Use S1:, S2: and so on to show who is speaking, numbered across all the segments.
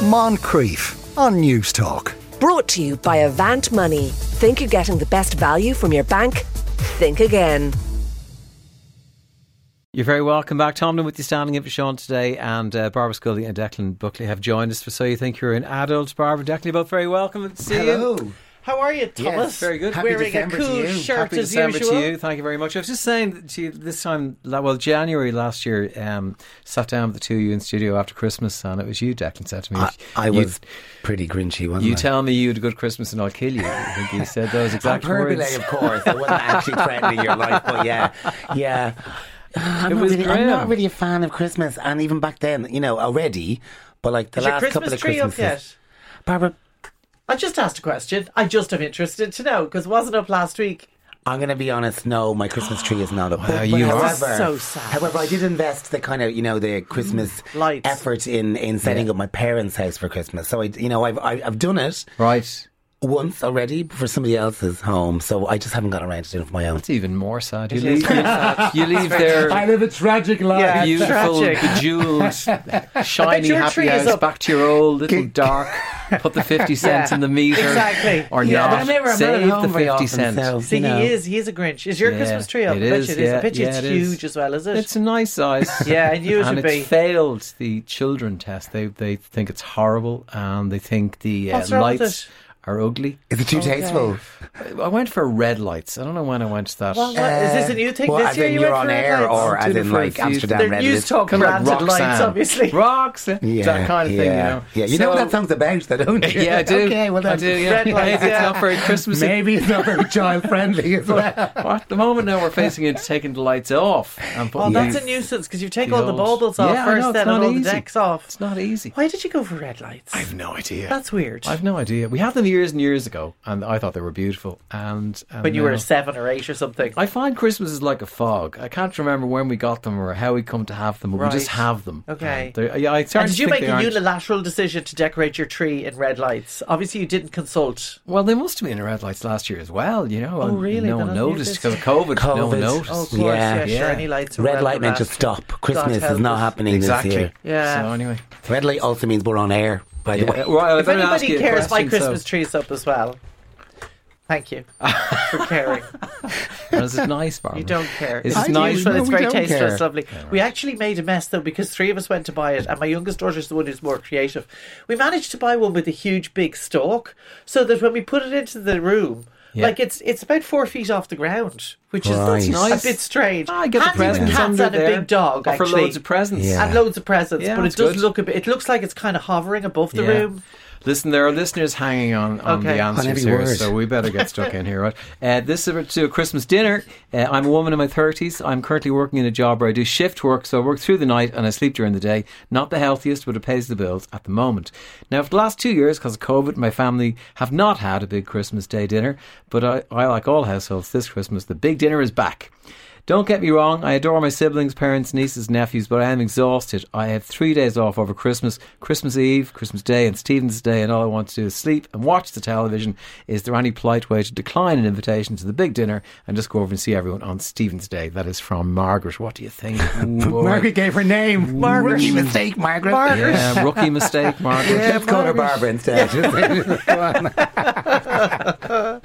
S1: Moncrieff on Newstalk.
S2: Brought to you by Avant Money. Think you're getting the best value from your bank? Think again.
S3: You're very welcome back. Tomlin with you standing in for Sean today, and uh, Barbara Scully and Declan Buckley have joined us for So You Think You're an Adult. Barbara Declan, you're both very welcome see
S4: Hello.
S3: you.
S5: How are you, Thomas?
S3: Yes, very good.
S4: Happy
S5: Wearing
S4: December
S5: a
S4: to you.
S5: shirt
S3: Happy
S5: as
S3: December
S5: usual.
S3: to you. Thank you very much. I was just saying that you, this time, well, January last year, um, sat down with the two of you in studio after Christmas, and it was you, Declan, said to me,
S4: I, I was pretty grinchy, wasn't
S3: You
S4: I?
S3: tell me you had a good Christmas and I'll kill you. I think you said those exact
S4: Hyperbole,
S3: words.
S4: of course. I wasn't actually threatening your life, but yeah, yeah. I'm,
S3: It
S4: not
S3: was
S4: really, I'm not really a fan of Christmas, and even back then, you know, already. But like the
S5: Is
S4: last couple
S5: Christmas
S4: of
S5: tree up
S4: Christmases,
S5: yet?
S4: Barbara,
S5: I just asked a question. I just am interested to know because it wasn't up last week.
S4: I'm going to be honest. No, my Christmas tree is not up.
S3: Wow, you are
S4: however,
S5: so sad.
S4: However, I did invest the kind of you know the Christmas
S5: Lights.
S4: effort in in setting up my parents' house for Christmas. So I, you know, I've I've done it
S3: Right.
S4: Once already for somebody else's home. So I just haven't gotten around to doing it for my own.
S3: It's even more sad. You leave, you leave their
S4: live a tragic life.
S5: Yeah.
S3: beautiful,
S5: tragic.
S3: bejeweled, shiny, happy house
S5: up.
S3: back to your old little dark. Put the fifty cents
S5: Yeah,
S3: in the meter,
S5: exactly.
S3: or
S4: Yeah,
S3: not.
S4: but I'm never, I'm not at
S3: Save
S4: home
S3: the fifty cents.
S4: so,
S5: See,
S4: you know.
S5: he is. He is a Grinch. Is your
S3: Yeah,
S5: Christmas tree up?
S3: it
S5: I bet
S3: is,
S5: you it is. I
S3: yeah,
S5: bet
S3: yeah,
S5: it's
S3: it is.
S5: huge as well, is it?
S3: It's a nice size.
S5: Yeah, I knew it
S3: and
S5: would
S3: it's
S5: be.
S3: failed the children test. They they think it's horrible, and they think the uh,
S5: What's with
S3: lights
S5: it?
S3: Are ugly.
S4: Is it too tasteful?
S3: I went for red lights. I don't know when I went to that.
S5: Well, what, is this a new thing
S4: Well,
S5: this year?
S4: in
S5: you
S4: you're
S5: went
S4: on
S5: for red
S4: air,
S5: lights?
S4: or
S3: Did
S4: as in like Amsterdam
S5: They're
S4: Red
S5: news talk
S3: Kind of like
S5: lights, obviously.
S3: Rocks,
S4: Yeah,
S3: that kind of
S4: yeah.
S3: thing, you know.
S4: Yeah, you know what
S3: So-
S4: that song's about, though, don't you?
S3: Yeah, I do.
S4: Okay, well,
S3: I
S4: then.
S3: do. Yeah.
S5: Red lights,
S3: Maybe it's not very Christmassy.
S4: Maybe it's not very child friendly as well.
S3: Well, at the moment now we're facing into taking the lights off and
S5: Oh,
S3: putting
S5: that's a nuisance because you take all the
S3: old-
S5: baubles off first, then and all the
S3: easy.
S5: decks off.
S3: It's not easy.
S5: Why did you go for red lights?
S3: I have no idea.
S5: That's weird.
S3: I've no idea. We have them years and years ago, and I thought they were beautiful. And, and
S5: when you were seven or eight or something.
S3: I find Christmas is like a fog. I can't remember when we got them or how we come to have them, but we just have them.
S5: Okay.
S3: And yeah, I started
S5: And did you make a
S3: aren't-
S5: unilateral decision to decorate your tree in red lights? Obviously, you didn't consult.
S3: Well, they must have been in red lights last year as well. You know,
S5: Oh, really?
S3: No one
S5: I
S3: noticed because of COVID. No one
S4: COVID.
S3: noticed.
S5: Oh, of course,
S4: Yeah.
S5: yeah, sure. Any lights are
S4: Red
S5: welcome
S4: light meant
S5: at.
S4: to stop. Christmas is not happening
S3: exactly.
S4: this year.
S5: Yeah.
S3: So anyway,
S4: Red light also means we're on air, by the
S3: yeah.
S4: way.
S3: Well,
S5: If
S3: let ask
S5: anybody
S3: you a
S5: cares, my
S3: question, so-
S5: Christmas tree's up as well. Thank you for caring.
S3: And is it nice, Barbara?
S5: You don't care. It's
S3: nice?
S5: beautiful.
S4: No,
S5: it's very
S4: don't
S5: tasteful.
S4: care.
S5: It's lovely. We actually made a mess though because three of us went to buy it, and my youngest daughter's the one who's more creative. We managed to buy one with a huge big stalk, so that when we put it into the room.
S3: Yeah.
S5: Like it's it's about four feet off the ground, which is
S4: Right.
S3: Nice.
S5: a bit strange.
S3: I get the
S5: Handy with
S3: presents
S5: cats and a big dog.
S3: Offer
S5: actually.
S3: loads of presents.
S4: Yeah.
S5: and loads of presents,
S3: Yeah,
S5: but it does
S3: good.
S5: look a bit. It looks like it's kind of hovering above the
S3: Yeah.
S5: room.
S3: Listen, there are listeners hanging on, on
S5: Okay.
S3: the
S5: On
S3: answers
S4: every
S3: here,
S4: word.
S3: so we better get stuck in here, right? Uh, this is to a Christmas dinner. Uh, I'm a woman in my 30s. I'm currently working in a job where I do shift work, so I work through the night and I sleep during the day. Not the healthiest, but it pays the bills at the moment. Now, for the last two years, because of COVID, my family have not had a big Christmas Day dinner, but I, I like all households, this Christmas, the big dinner is back. Don't get me wrong, I adore my siblings, parents, nieces, nephews, but I am exhausted. I have three days off over Christmas, Christmas Eve, Christmas Day, and Stephen's Day, and all I want to do is sleep and watch the television. Is there any polite way to decline an invitation to the big dinner and just go over and see everyone on Stephen's Day? That is from Margaret. What do you think?
S4: Margaret gave her name.
S5: Margaret.
S4: Rookie mistake, Margaret.
S5: Margaret.
S3: Yeah, rookie mistake, Margaret.
S4: Let's call her Barbara instead. Go.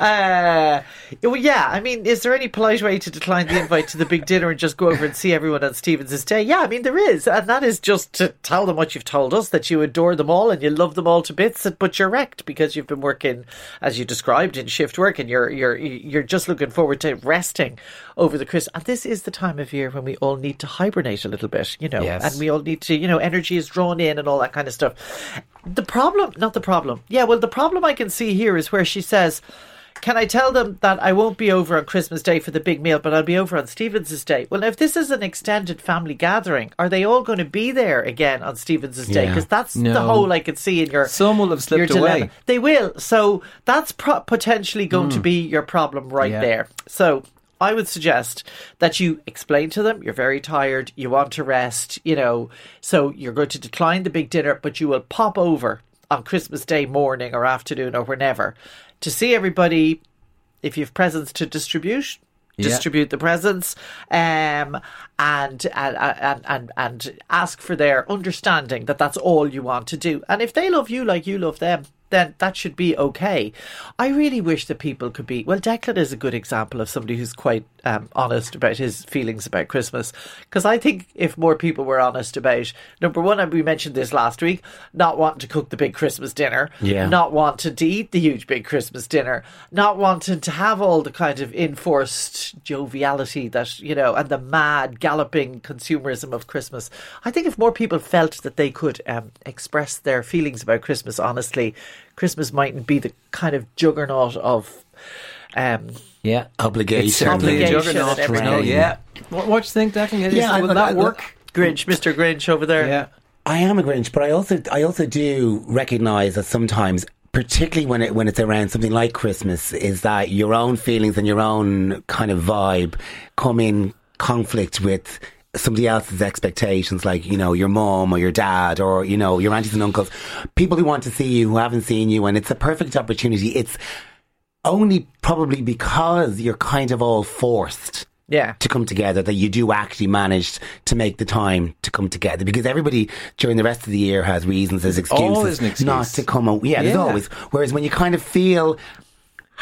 S5: Uh, well, yeah, I mean, is there any polite way to decline the invite to the big dinner and just go over and see everyone on Stephen's Day? Yeah, I mean, there is. And that is just to tell them what you've told us that you adore them all and you love them all to bits, but you're wrecked because you've been working, as you described, in shift work and you're, you're, you're just looking forward to resting over the Christmas. And this is the time of year when we all need to hibernate a little bit, you know,
S3: Yes.
S5: and we all need to, you know, energy is drawn in and all that kind of stuff. The problem, not the problem. Yeah, well, the problem I can see here is where she says, can I tell them that I won't be over on Christmas Day for the big meal, but I'll be over on Stevens's Day? Well, if this is an extended family gathering, are they all going to be there again on Stevens's Day?
S4: Yeah.
S5: Because that's the
S3: No.
S5: hole I could see in your
S3: Some will have slipped away.
S5: They will. So that's pro- potentially going to hmm. be your problem right
S3: Yeah.
S5: there. So I would suggest that you explain to them you're very tired, you want to rest, you know, so you're going to decline the big dinner, but you will pop over on Christmas Day morning or afternoon or whenever to see everybody. If you've presents to distribute,
S3: Yeah.
S5: distribute the presents, um, and, and and and and ask for their understanding that that's all you want to do. And if they love you like you love them, then that should be okay. I really wish that people could be. Well, Declan is a good example of somebody who's quite um, honest about his feelings about Christmas. Because I think if more people were honest about number one, and we mentioned this last week, not wanting to cook the big Christmas dinner,
S4: Yeah.
S5: not wanting to eat the huge big Christmas dinner, not wanting to have all the kind of enforced joviality that you know, and the mad galloping consumerism of Christmas. I think if more people felt that they could um, express their feelings about Christmas honestly, Christmas mightn't be the kind of juggernaut of. Um,
S3: Yeah.
S4: Obligation.
S3: It's certainly
S5: Obligation
S3: juggernaut.
S5: and everything.
S3: No, yeah. What, what do you think, Declan? Is-
S4: Yeah, I-
S3: Will that
S4: I-
S3: work?
S5: Grinch, Mr. Grinch over there.
S3: Yeah.
S4: I am a Grinch, but I also I also do recognise that sometimes, particularly when it when it's around something like Christmas, is that your own feelings and your own kind of vibe come in conflict with somebody else's expectations, like you know your mom or your dad or you know your aunties and uncles, people who want to see you who haven't seen you, and it's a perfect opportunity. It's only probably because you're kind of all forced
S5: Yeah.
S4: to come together that you do actually manage to make the time to come together because everybody during the rest of the year has reasons as excuses
S3: excuse.
S4: not to come out. Yeah, there's always. Whereas when you kind of feel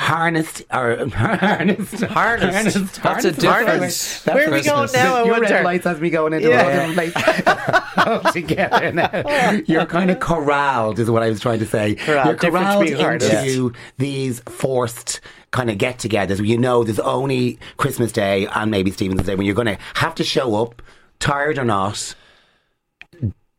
S4: harnessed or harnessed,
S5: Harnessed.
S3: That's a difference.
S4: That's
S5: Where are we going
S3: Christmas.
S5: now? I
S4: Your red lights has me going into
S5: Yeah.
S4: a different place altogether now. You're kind of corralled, is what I was trying to say.
S5: Corralled.
S4: You're corralled
S5: between harnessed.
S4: into these forced kind of get-togethers. where You know, there's only Christmas Day and maybe Stephen's Day when you're going to have to show up, tired or not.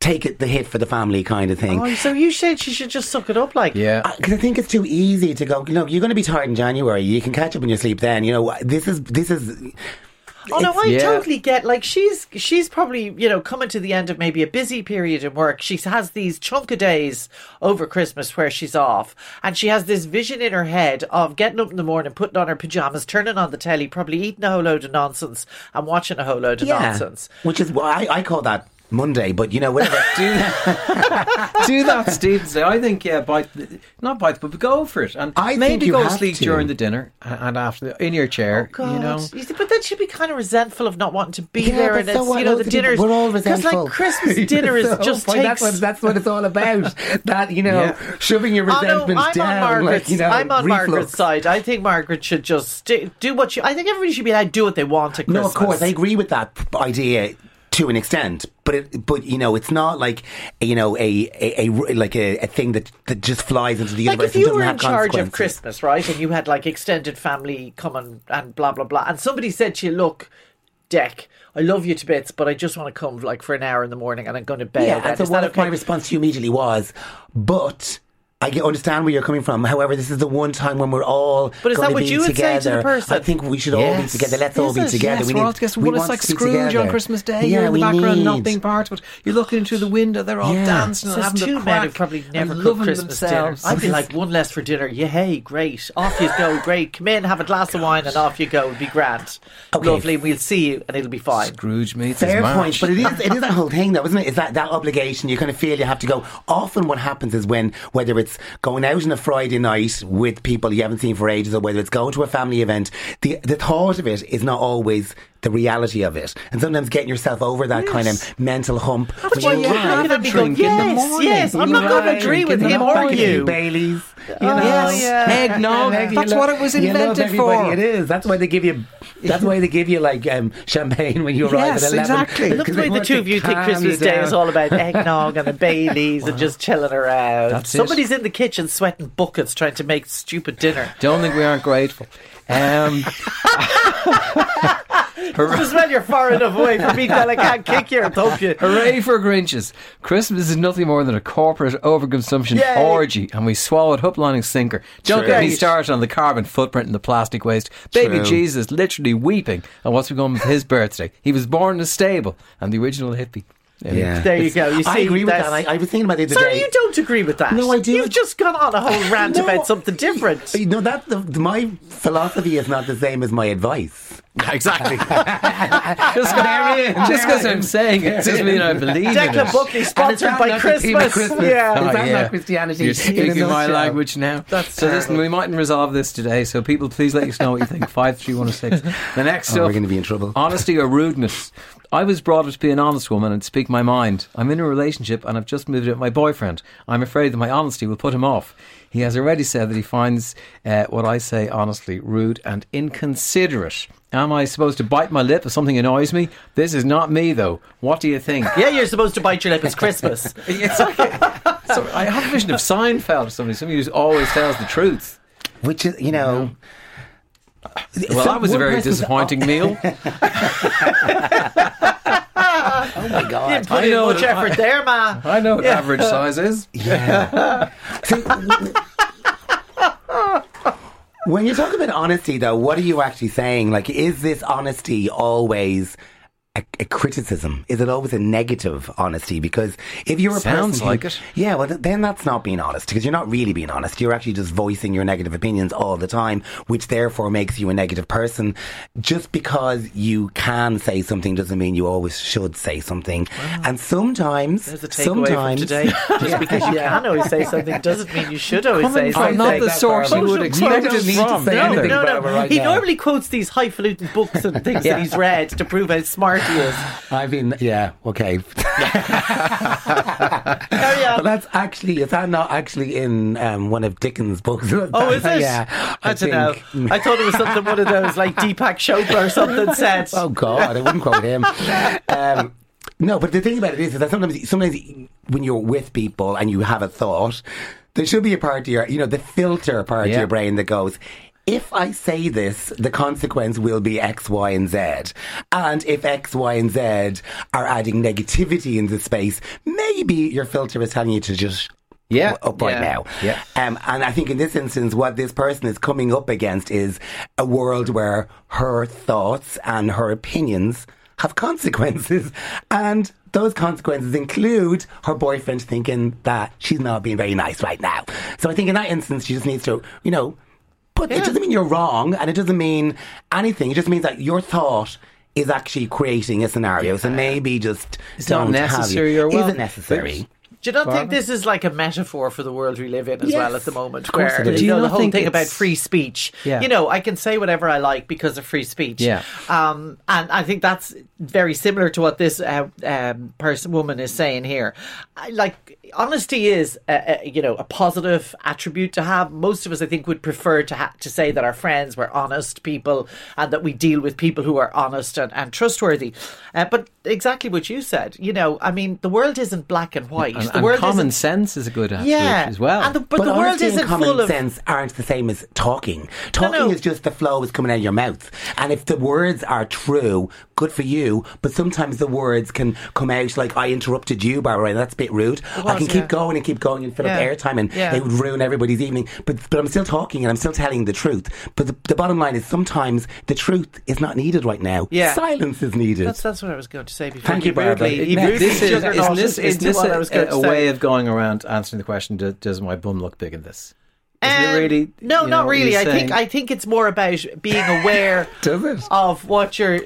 S4: Take it the hit for the family kind of thing.
S5: Oh, so you said she should just suck it up, like
S3: Yeah.
S4: Uh, because I think it's too easy to go. You know, you're going to be tired in January. You can catch up in your sleep then. You know, this is this is.
S5: Oh no, I
S3: Yeah.
S5: totally get like she's she's probably you know coming to the end of maybe a busy period in work. She has these chunk of days over Christmas where she's off, and she has this vision in her head of getting up in the morning, putting on her pajamas, turning on the telly, probably eating a whole load of nonsense and watching a whole load of nonsense.
S4: Which is why I, I call that Monday, but you know, whatever.
S3: do that. do that, Stephen. Day. I think yeah, bite not bite, but go for it, and
S4: I think
S3: maybe
S4: you
S3: go
S4: have
S3: sleep
S4: to.
S3: during the dinner and and after the, in your chair.
S5: God.
S3: You know,
S5: You see, but then she'd be kind of resentful of not wanting to be
S4: Yeah,
S5: there, and
S4: so
S5: it's
S4: what?
S5: you know the
S4: of people-
S5: dinners.
S4: We're all resentful Because
S5: like Christmas dinner is
S4: So,
S5: just
S4: but
S5: takes.
S4: that's what that's what it's all about. That you know,
S3: Yeah.
S4: shoving your
S5: Oh, no,
S4: resentments
S5: I'm
S4: down,
S5: on Margaret's.
S4: like you know,
S5: I'm on
S4: reflux.
S5: Margaret's side. I think Margaret should just sti do what you. I think everybody should be allowed to do what they want at
S4: No, of course, I agree with that idea to an extent, but it, but you know, it's not like you know a a, a like a, a thing that that just flies into the
S5: Like
S4: universe
S5: if
S4: and
S5: you were in charge of. Christmas, right, and you had like extended family come and and blah blah blah, and somebody said to you, "Look, Deck, I love you to bits, but I just want to come like for an hour in the morning, and I'm going to bed."
S4: Yeah,
S5: then."
S4: and so what
S5: that
S4: if my response to you immediately was, but. I get- understand where you're coming from. However, this is the one time when we're all.
S5: But is
S4: gonna
S5: that what
S4: be
S5: you would say to the person?
S4: I think we should all be together. Let's all be
S5: it?
S4: together.
S3: Yes,
S4: we
S3: we're
S4: need,
S3: all together.
S4: we
S3: Well, it's
S4: want
S3: like
S4: to be
S3: Scrooge on. Christmas Day.
S4: Yeah,
S3: You're in the
S4: we
S3: background, not
S4: need-
S3: being part of it. You're looking into the window. They're all
S4: Yeah.
S3: dancing and having
S5: two
S3: the
S5: men who
S3: crack
S5: probably never cook
S3: loving
S5: Christmas
S3: themselves.
S5: dinner. I'd be like, one less for dinner. Yeah, hey, great. Off you go, great. Come in, have a glass of wine, and off you go. It'll be grand.
S4: Okay.
S5: Lovely. We'll see you, and it'll be fine.
S3: Scrooge meets
S4: Fair
S3: March.
S4: point, but it is it is that whole thing though, isn't it? It's that, that obligation you kind of feel you have to go. Often what happens is when whether it's going out on a Friday night with people you haven't seen for ages or whether it's going to a family event, the the thought of it is not always the reality of it. And sometimes getting yourself over that kind of mental hump.
S3: That's
S4: when
S3: why you
S4: arrive.
S3: have
S5: looking
S3: a
S5: at me
S3: drink
S5: going,
S3: in the
S5: yes,
S3: morning.
S5: yes, I'm
S3: You
S5: not going to agree
S3: drink
S5: with him or you.
S4: Baileys. You
S5: Oh,
S4: know?
S3: Yes,
S5: yeah.
S3: eggnog. That's
S4: love-
S3: what it was
S4: you love
S3: invented for.
S4: It is. That's why they give you. That's why they give you like um, champagne when you arrive
S3: Yes,
S4: at eleven.
S3: exactly.
S5: Look
S4: because
S5: the way the two of you think Christmas Day is all about eggnog and the Baileys and just chilling around.
S3: That's it.
S5: Somebody's in the kitchen sweating buckets trying to make stupid dinner.
S3: Don't think we aren't grateful. Um,
S5: Just when you're far enough away from me that I can't kick you or thump you.
S3: Hooray for Grinches! Christmas is nothing more than a corporate overconsumption
S5: Yay.
S3: orgy, and we swallow it hook, line, and sinker. Don't
S4: True.
S3: get me started on the carbon footprint and the plastic waste. Baby
S4: True.
S3: Jesus literally weeping on what's become of his birthday. He was born in a stable, and the original hippie.
S4: Yeah.
S5: There you go. You see,
S4: I agree with that. I, I was thinking about it the other
S5: Sorry,
S4: day.
S5: you don't agree with that.
S4: No, I do.
S5: You've just gone on a whole rant
S4: No.
S5: about something different.
S4: You know that the, my philosophy is not the same as my advice.
S3: exactly. just because I'm saying it doesn't mean I believe in
S5: Declan
S3: it.
S5: Buckley sponsored by
S4: it's not the theme of
S5: Christmas.
S4: Christmas.
S5: Yeah.
S3: Oh,
S4: Is that
S3: yeah.
S4: not Christianity?
S3: You're
S4: in
S3: speaking my
S4: nutshell?
S5: That's
S3: language now. so listen, we mightn't resolve this today. So people, please let us know what you think. Five three one zero six. The next
S4: Oh,
S3: stuff.
S4: we're going to be in trouble.
S3: Honesty or rudeness. I was brought up to be an honest woman and speak my mind. I'm in a relationship and I've just moved in with my boyfriend. I'm afraid that my honesty will put him off. He has already said that he finds uh, what I say honestly rude and inconsiderate. Am I supposed to bite my lip if something annoys me? This is not me, though. What do you think?
S5: Yeah, you're supposed to bite your lip. It's Christmas.
S3: It's like so I have a vision of Seinfeld or somebody, somebody who always tells the truth.
S4: Which is, you know.
S3: Well, that was a very disappointing meal.
S4: Oh my God.
S5: Didn't put
S3: I
S5: in
S3: know
S5: much
S3: it.
S5: effort there, man.
S3: I know what average size is.
S4: Yeah. See, when you talk about honesty, though, what are you actually saying? Like, is this honesty always a, a criticism? Is it always a negative honesty? Because if you're a
S3: Sounds
S4: person who-
S3: like it.
S4: yeah, well, then that's not being honest because you're not really being honest. You're actually just voicing your negative opinions all the time, which therefore makes you a negative person. Just because you can say something doesn't mean you always should say something. And sometimes,
S5: There's a takeaway from
S4: sometimes
S5: today. Just because you can always say something doesn't mean you should always say I'm
S3: not the source you would expect
S4: You need to say
S5: No,
S4: anything
S5: no, no.
S4: right
S5: he
S4: now.
S5: normally quotes these highfalutin books and things that he's read to prove how smart he is.
S4: I've been, yeah, okay.
S5: Carry on.
S4: But that's actually, is that not actually in um, one of Dickens' books?
S5: Oh, is it?
S4: Yeah.
S5: I, don't know. I thought it was something one of those like Deepak Chopra or something said.
S4: Oh, God, I wouldn't quote him. Um, no, but the thing about it is, is that sometimes, sometimes when you're with people and you have a thought, there should be a part of your, you know, the filter part
S3: Yeah.
S4: of your brain that goes, if I say this, the consequence will be X, Y, and Z. And if X, Y, and Z are adding negativity in the space, maybe your filter is telling you to just
S3: Yeah.
S4: up right
S5: Yeah.
S4: now.
S3: Yeah.
S4: Um, and I think in this instance, what this person is coming up against is a world where her thoughts and her opinions have consequences. And those consequences include her boyfriend thinking that she's not being very nice right now. So I think in that instance, she just needs to, you know, but it doesn't mean you're wrong and it doesn't mean anything. It just means that your thought is actually creating a scenario. So maybe just
S3: It's not
S4: don't
S3: necessary
S4: have
S3: or
S4: you.
S3: well-
S4: Is it necessary?
S5: Do you not think this is like a metaphor for the world we live in as
S4: Yes,
S5: well at the moment?
S4: of course
S5: where
S4: it is.
S3: Do
S5: you
S3: you
S5: know the whole thing about free speech.
S3: Yeah.
S5: You know, I can say whatever I like because of free speech.
S3: Yeah.
S5: Um, and I think that's very similar to what this uh, um, person woman is saying here. I, like honesty is, a, a, you know, a positive attribute to have. Most of us, I think, would prefer to ha- to say that our friends were honest people and that we deal with people who are honest and, and trustworthy. Uh, but exactly what you said. You know, I mean, the world isn't black and white.
S3: And,
S5: the
S3: and
S5: world
S3: common
S5: isn't
S3: sense is a good attribute
S5: yeah,
S3: as well.
S5: And the, but,
S4: But,
S5: the world
S4: honesty
S5: isn't
S4: and common
S5: full of.
S4: sense aren't the same as talking. Talking
S5: no.
S4: is just the flow is coming out of your mouth. And if the words are true, good for you. But sometimes the words can come out like, I interrupted you, Barbara, that's a bit rude. I
S5: was,
S4: can keep
S5: yeah.
S4: going and keep going and fill
S5: Yeah.
S4: up airtime and
S5: Yeah.
S4: it would ruin everybody's evening. But, but I'm still talking and I'm still telling the truth. But the, the bottom line is sometimes the truth is not needed right now.
S5: Yeah.
S4: Silence is needed.
S5: That's that's what I was going to say before.
S4: Thank you, Barbara.
S5: rudely, he
S3: this is, isn't this, isn't this
S5: what I
S3: a,
S5: was going
S3: a way of going around answering the question, do, does my bum look big in this? Isn't
S5: Um,
S3: it really?
S5: No,
S3: you
S5: not
S3: know,
S5: really. I think I think it's more about being aware of what you're.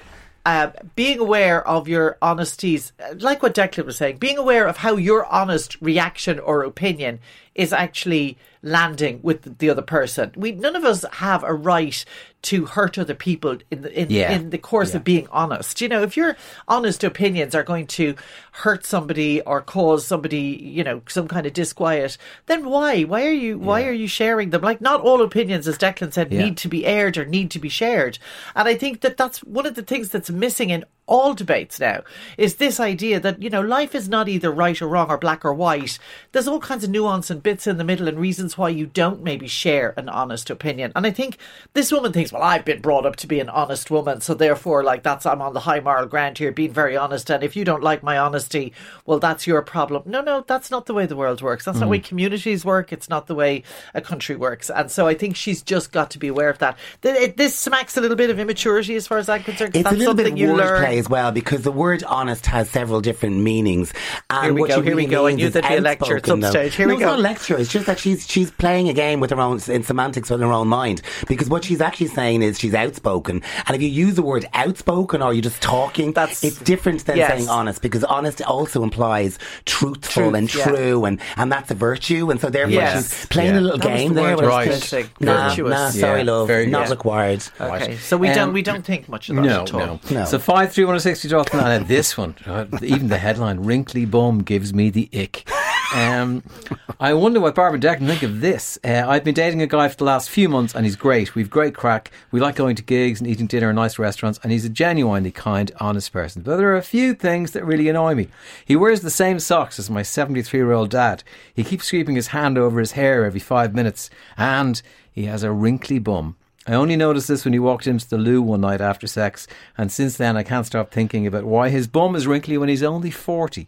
S5: Uh, being aware of your honesties, uh, like what Declan was saying, being aware of how your honest reaction or opinion is actually landing with the other person. We none of us have a right to hurt other people in the in,
S3: Yeah.
S5: in the course of being honest. You know, if your honest opinions are going to hurt somebody or cause somebody, you know, some kind of disquiet, then why? Why are you why are you sharing them? Like not all opinions, as Declan said,
S3: Yeah.
S5: need to be aired or need to be shared. And I think that that's one of the things that's missing in all debates now is this idea that you know life is not either right or wrong or black or white there's all kinds of nuance and bits in the middle and reasons why you don't maybe share an honest opinion and i think this woman thinks well i've been brought up to be an honest woman so therefore like that's i'm on the high moral ground here being very honest and if you don't like my honesty well that's your problem no no that's not the way the world works that's not the way mm. communities work it's not the way a country works and so i think she's just got to be aware of that this smacks a little bit of immaturity as far as i'm concerned
S4: It's a little bit of wordplay as well because the word honest has several different meanings. And
S5: Here we
S4: what
S5: go, here we
S4: really
S5: go. I knew that the lecture at some
S4: though.
S5: stage. Here
S4: no,
S5: we
S4: it's not a lecture. It's just that she's she's playing a game with her own in semantics with her own mind. Because what she's actually saying saying is she's outspoken. And if you use the word outspoken or you're just talking,
S5: That's-
S4: it's different than
S5: yes.
S4: saying honest because honest also implies truthful
S5: Truth,
S4: and
S5: yeah.
S4: true and, and that's a virtue. And so therefore
S5: Yes.
S4: she's playing
S3: Yeah.
S4: a little
S5: That
S4: game
S5: the
S4: there.
S5: word
S4: where
S3: I
S4: it's
S3: was
S4: just,
S5: thinking.
S4: Nah,
S5: Virtuous.
S4: nah, sorry,
S3: Yeah,
S4: love.
S3: very
S4: not
S3: good.
S4: required.
S5: Okay, so we
S3: Um,
S5: don't we don't think much of that
S3: No,
S5: at all.
S3: no,
S4: No.
S3: So five three one six. You dropped on this one. uh, Even the headline, "Wrinkly bum gives me the ick." Um, I wonder what Barbara Declan think of this. Uh, I've been dating a guy for the last few months, and he's great. We've great crack. We like going to gigs and eating dinner in nice restaurants, and he's a genuinely kind, honest person. But there are a few things that really annoy me. He wears the same socks as my seventy-three-year-old dad. He keeps sweeping his hand over his hair every five minutes, and he has a wrinkly bum. I only noticed this when he walked into the loo one night after sex, and since then I can't stop thinking about why his bum is wrinkly when he's only 40.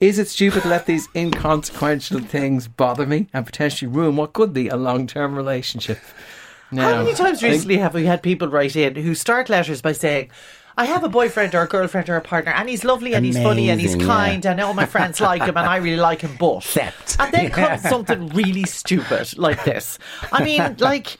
S3: Is it stupid to let these inconsequential things bother me and potentially ruin what could be a long term relationship? Now,
S5: How many times
S3: I think-
S5: recently have we had people write in who start letters by saying, I have a boyfriend or a girlfriend or a partner, and he's lovely and he's funny and he's
S4: Amazing, yeah.
S5: kind, and all my friends like him, and I really like him, but.
S4: Except.
S5: And then
S4: Yeah.
S5: comes something really stupid like this. I mean, like.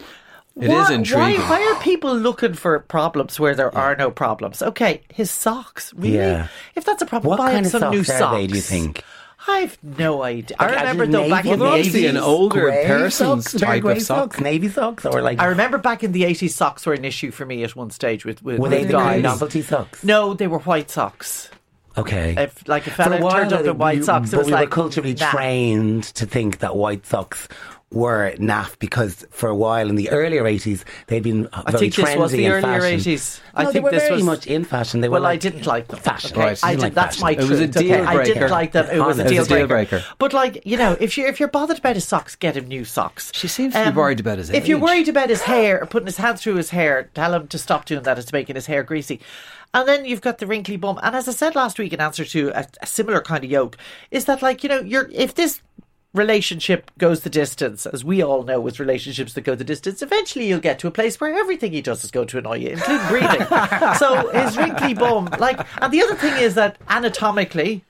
S3: It
S5: why,
S3: is intriguing.
S5: Why, why are people looking for problems where there are no problems? Okay, his socks, really?
S4: Yeah.
S5: If that's a problem,
S4: What
S5: buy him
S4: kind of
S5: some
S4: socks
S5: new
S4: are
S5: socks.
S4: they, do you think?
S5: I've no idea. I
S4: Like,
S5: remember
S4: actually
S5: though back
S4: navy-
S5: in the
S3: Well, obviously an older
S4: Grey
S3: person's
S4: socks, very
S3: type
S4: grey
S3: of sock.
S4: Navy socks, or like
S5: I remember back in the 80s, socks were an issue for me at one stage with, with,
S4: were
S5: with
S4: they the
S5: guys.
S4: novelty socks?
S5: No, they were white socks.
S4: Okay.
S5: If like a
S4: For
S5: fella
S4: a while,
S5: turned up
S4: though,
S5: in white
S4: we-
S5: socks, it was
S4: we
S5: like
S4: were culturally
S5: nah.
S4: trained to think that white socks were naff because for a while in the earlier 80s they'd been
S5: I
S4: very
S5: think this was the
S4: in
S5: earlier
S4: fashion.
S5: 80s. I
S4: no,
S5: think
S4: they were
S5: this
S4: very
S5: was
S4: much in fashion. They were
S5: Well, I didn't like them.
S4: Fashion.
S5: Okay?
S3: Right,
S5: I
S4: you
S5: did,
S4: like
S5: that's
S4: fashion.
S5: my
S3: It was
S5: truth.
S3: a deal
S5: okay? I didn't like them. It was a deal
S3: It was a deal
S5: breaker.
S3: breaker.
S5: But like you know, if you're if you're bothered about his socks, get him new socks.
S3: She seems to be um, worried about his
S5: If you're worried about his hair or putting his hand through his hair, tell him to stop doing that. It's making his hair greasy. And then you've got the wrinkly bum. And as I said last week in answer to a, a similar kind of yoke, is that like, you know, you're if this relationship goes the distance, as we all know with relationships that go the distance, eventually you'll get to a place where everything he does is going to annoy you, including breathing. so his wrinkly bum, like, and the other thing is that anatomically,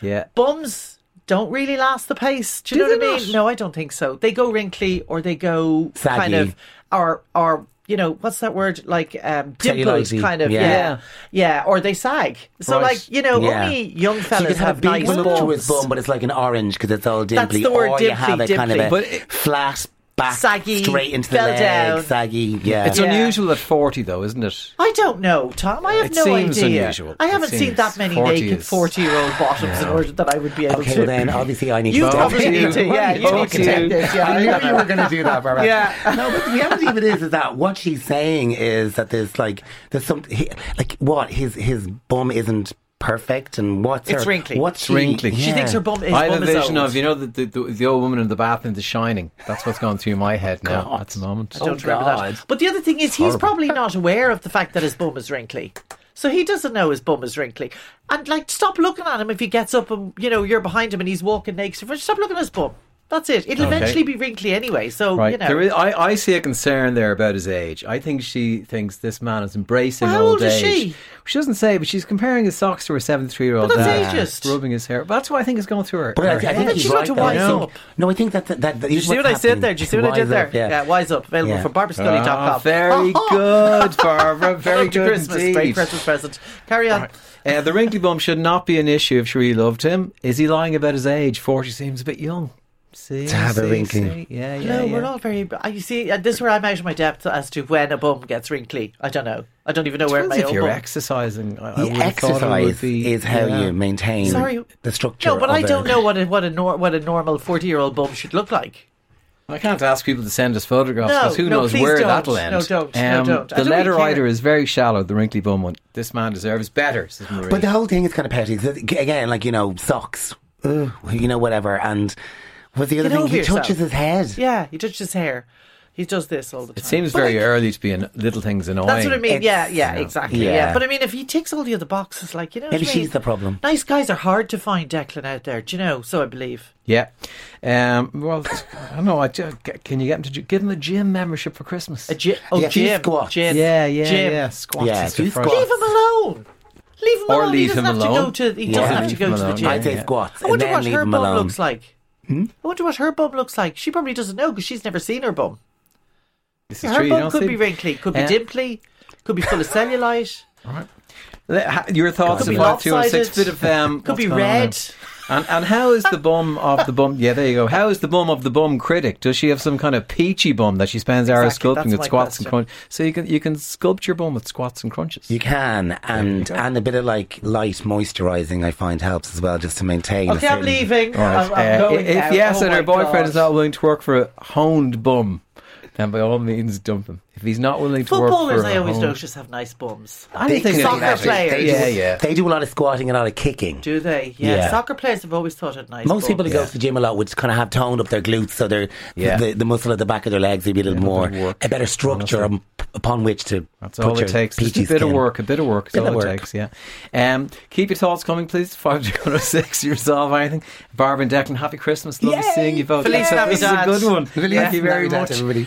S3: Yeah.
S5: bums don't really last the pace. Do you
S3: Do
S5: know what I mean?
S3: not?
S5: No, I don't think so. They go wrinkly or they go kind of or or you know what's that word like um, dimples kind of yeah.
S4: Yeah.
S5: yeah or they sag. So
S3: Right.
S5: like you know
S4: Yeah.
S5: only young
S4: So you
S5: fellas
S4: have a
S5: have
S4: big
S5: nice
S4: voluptuous bum, but it's like an orange because it's all
S5: That's
S4: dimply.
S5: the word
S4: or you have a kind of a
S3: But it-
S4: flat back,
S5: Saggy,
S4: straight into the
S5: fell
S4: leg,
S5: down.
S4: saggy. Yeah,
S3: It's
S5: Yeah.
S3: unusual at 40, though, isn't it?
S5: I don't know, Tom. I have
S3: It
S5: no
S3: seems
S5: idea.
S3: unusual.
S5: I haven't seen
S3: seems
S5: that many
S3: 40
S5: naked forty-year-old bottoms in order that I would be able to.
S4: Okay,
S5: to.
S4: well then obviously I need
S5: you
S4: to stop.
S5: probably need to. Yeah,
S3: you
S5: you need to
S3: talking
S5: take
S3: to?
S5: this. Yeah,
S4: I
S5: I
S4: knew you were going to do that, Barbara.
S5: Yeah.
S4: No, but the reality of it is, is that what she's saying is that there's like there's some he, like what his his bum isn't perfect and what's
S5: It's
S4: her,
S5: wrinkly.
S4: What's
S3: It's
S4: she,
S3: wrinkly.
S5: She
S4: yeah.
S5: thinks her bum, is.
S3: I have
S5: bum
S3: a vision
S5: old.
S3: of, you know, the, the, the, the old woman in the bath in The Shining. That's what's going through my head now
S4: God.
S3: at the moment.
S5: I don't
S4: Oh,
S5: remember
S4: God.
S5: that. But the other thing is, he's
S3: horrible.
S5: probably not aware of the fact that his bum is wrinkly. So he doesn't know his bum is wrinkly. And like, stop looking at him if he gets up and you know you're behind him and he's walking naked. Stop looking at his bum. That's it. It'll
S3: Okay.
S5: eventually be wrinkly anyway. So
S3: Right.
S5: you know.
S3: There is, I, I see a concern there about his age. I think she thinks this man is embracing
S5: How
S3: old
S5: old is
S3: age.
S5: she?
S3: She doesn't say, but she's comparing his socks to her 73 year old
S5: that's
S3: dad.
S5: ageist.
S3: Rubbing his hair. But that's what I think is going through her.
S4: But
S3: her
S4: I, I think
S5: then
S4: he's
S5: she's
S4: right.
S5: to
S4: though.
S5: wise
S4: no.
S5: up.
S4: No, I think that that, that
S5: Did you see what I said there? Did you see what I did there?
S4: Yeah.
S5: Wise Up, available
S4: Yeah.
S5: from barbarascully.com.
S3: Ah, very good, Barbara. Very
S5: Up to
S3: good
S5: Christmas.
S3: indeed.
S5: Great Christmas present. Carry on.
S3: Uh, the wrinkly bum should not be an issue if she really loved him. Is he lying about his age? 40 seems a bit young. See,
S4: To have a
S3: see,
S4: wrinkly.
S3: see. Yeah, yeah.
S5: No,
S3: yeah.
S5: we're all very. You see, uh, this is where I'm out of my depth as to when a bum gets wrinkly. I don't know. I don't even know where
S3: Depends
S5: my
S3: if
S5: own
S3: you're
S5: bum.
S3: exercising. I, I
S4: The
S3: would have thought it would
S4: exercise
S3: be,
S4: is how
S3: yeah.
S4: you maintain
S5: Sorry.
S4: the structure.
S5: No, but
S4: of
S5: I don't
S4: a-
S5: know what a what a nor- what a normal forty year old bum should look like.
S3: I can't ask people to send us photographs
S5: No,
S3: who
S5: no,
S3: knows
S5: please
S3: where
S5: don't.
S3: that'll end.
S5: No, don't. No,
S3: Um,
S5: don't. I
S3: The
S5: don't
S3: letter
S5: really
S3: writer is very shallow. The wrinkly bum one. This man deserves better. Says Marie.
S4: But the whole thing is kind of petty. Again, like you know, socks. Ugh, you know, whatever. And what's the other
S5: Get
S4: thing? He
S5: yourself.
S4: touches his head.
S5: Yeah, he touches his hair. He does this all the time.
S3: it seems
S5: But
S3: very
S5: like,
S3: early to be in little things annoying.
S5: That's what I mean.
S4: It's-
S5: Yeah, yeah,
S3: you know,
S5: exactly. Yeah.
S4: yeah.
S5: but I mean, if he ticks all the other boxes, like you know,
S4: Maybe
S5: what I mean?
S4: she's the problem.
S5: Nice guys are hard to find, Declan, out there. Do you know? So I believe.
S3: Yeah. Um, well, I don't know. I ju- can you get him to give him a gym membership for Christmas?
S5: A gy- oh,
S4: Yeah, he
S5: gym,
S4: squats.
S5: gym,
S3: yeah, yeah,
S5: gym.
S3: yeah. Squats
S4: Yeah,
S3: is the
S4: he
S3: first-
S4: squats.
S5: Leave him alone. Leave him
S3: Or
S5: alone. he
S3: leave
S5: doesn't
S3: him
S5: have to
S3: alone.
S5: go to. He
S3: Yeah.
S5: doesn't have to go to the gym.
S4: I'd say
S3: Yeah.
S4: squats.
S5: I wonder what her
S4: him
S5: bum
S4: alone.
S5: looks like. I wonder what her bum looks like. She probably doesn't know because she's never seen her bum.
S3: This is
S5: Her
S3: true.
S5: Bum could
S3: see-
S5: be wrinkly, could be
S3: Uh,
S5: dimply, could be full of cellulite,
S3: Ha- Your thoughts
S5: Could be
S3: about two six
S5: lopsided.
S3: bit of um,
S5: could be red.
S3: And and how is the bum of the bum? Yeah, there you go. How is the bum of the bum critic? Does she have some kind of peachy bum that she spends hours
S5: Exactly,
S3: sculpting with
S5: my
S3: squats and
S5: question.
S3: crunches? So you can you can sculpt your bum with squats and crunches.
S4: You can, and and a bit of like light moisturising I find helps as well, just to maintain. a
S5: Okay, I'm leaving.
S3: All right.
S5: I'm, I'm
S3: Uh,
S5: going
S3: if
S5: now.
S3: yes,
S5: oh
S3: and her boyfriend
S5: God.
S3: is not willing to work for a honed bum, then by all means dump him. If he's not willing to work
S5: Footballers,
S3: for
S5: I
S3: a
S5: always
S3: honed-
S5: notice have nice bums.
S3: I think
S5: Soccer
S3: it's-
S5: players.
S4: They do,
S3: Yeah, yeah.
S4: They do a lot of squatting and a lot of kicking.
S5: Do they? Yeah.
S4: Yeah.
S5: Soccer players have always thought it nice.
S4: Most
S5: bums.
S4: people who go to the gym a lot would kind of have toned up their glutes, so they're
S3: Yeah.
S4: the, the muscle at the back of their legs would be a little
S3: Yeah,
S4: more
S3: nothing
S4: a better structure
S3: honestly.
S4: um, upon which to
S3: That's
S4: put
S3: all
S4: your
S3: it takes. Just a bit of work. A bit of work. Is
S4: Bit
S3: all
S4: of
S3: it
S4: work.
S3: takes. Yeah. Um, keep your thoughts coming, please. Five zero six. You resolve anything. Barbara and Declan, happy Christmas. Love
S4: Yay!
S3: seeing you both.
S5: Feliz
S3: This is a good one.
S4: Feliz
S3: Thank you very much.
S4: everybody.